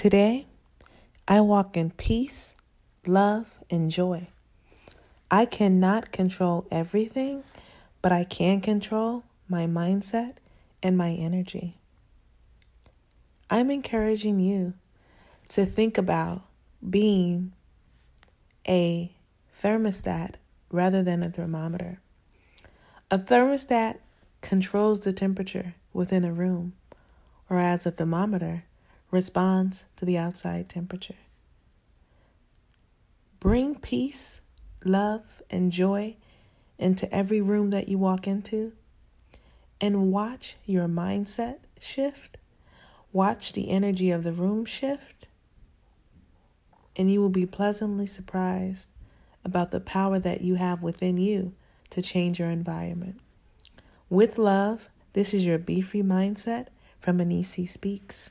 Today, I walk in peace, love, and joy. I cannot control everything, but I can control my mindset and my energy. I'm encouraging you to think about being a thermostat rather than a thermometer. A thermostat controls the temperature within a room, whereas a thermometer responds to the outside temperature. Bring peace, love, and joy into every room that you walk into and watch your mindset shift. Watch the energy of the room shift, and you will be pleasantly surprised about the power that you have within you to change your environment. With love, this is your Be Free Mindset from Anisi Speaks.